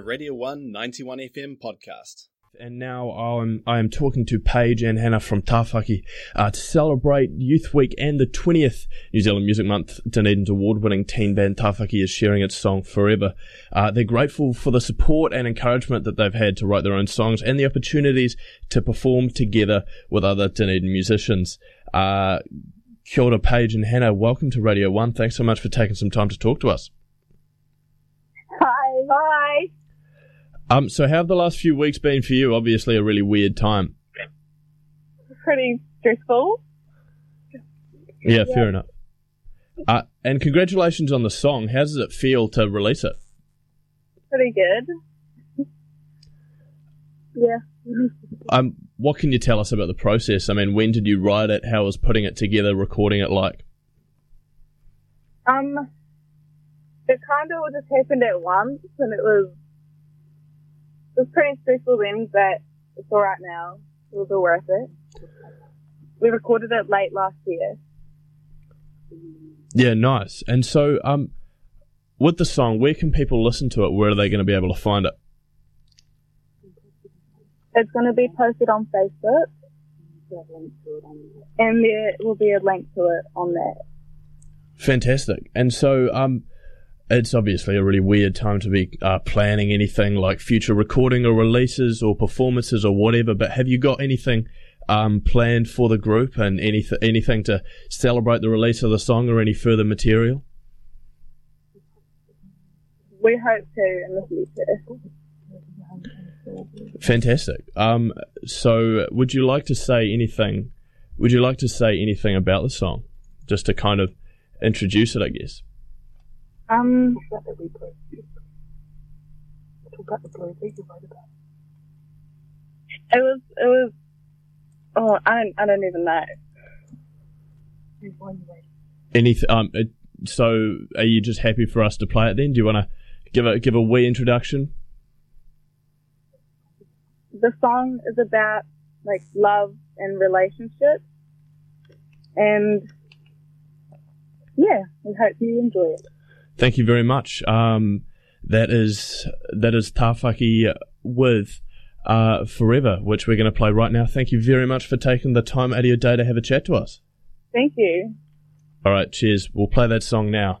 a Radio 1 91 FM podcast. And now I'm I am talking to Paige and Hannah from Tawhaki uh, to celebrate Youth Week and the 20th New Zealand Music Month. Dunedin's award-winning teen band Tawhaki is sharing its song Forever. Uh, they're grateful for the support and encouragement that they've had to write their own songs and the opportunities to perform together with other Dunedin musicians. Uh, Kia ora, Paige and Hannah. Welcome to Radio 1. Thanks so much for taking some time to talk to us. Hi. Hi. Um, so how have the last few weeks been for you? Obviously a really weird time. Pretty stressful. Yeah, fair enough. Uh, and congratulations on the song. How does it feel to release it? Pretty good. yeah. Um, what can you tell us about the process? I mean, when did you write it? How was putting it together, recording it like? Um, it kind of just happened at once, and it was was pretty stressful then, but it's all right now. It was all worth it. We recorded it late last year. Yeah, nice. And so, um, with the song, where can people listen to it? Where are they going to be able to find it? It's going to be posted on Facebook, and there will be a link to it on there. Fantastic. And so, um, it's obviously a really weird time to be uh, planning anything like future recording or releases or performances or whatever. But have you got anything um, planned for the group and anything anything to celebrate the release of the song or any further material? We hope to in the future. Fantastic. Um, so, would you like to say anything? Would you like to say anything about the song, just to kind of introduce it? I guess. Um, it was it was oh I don't I don't even know. Anything? Um, it, so, are you just happy for us to play it? Then, do you want to give a give a wee introduction? The song is about like love and relationships, and yeah, we hope you enjoy it. Thank you very much. Um, that is that is Tawhaki with uh, Forever, which we're going to play right now. Thank you very much for taking the time out of your day to have a chat to us. Thank you. All right, cheers. We'll play that song now.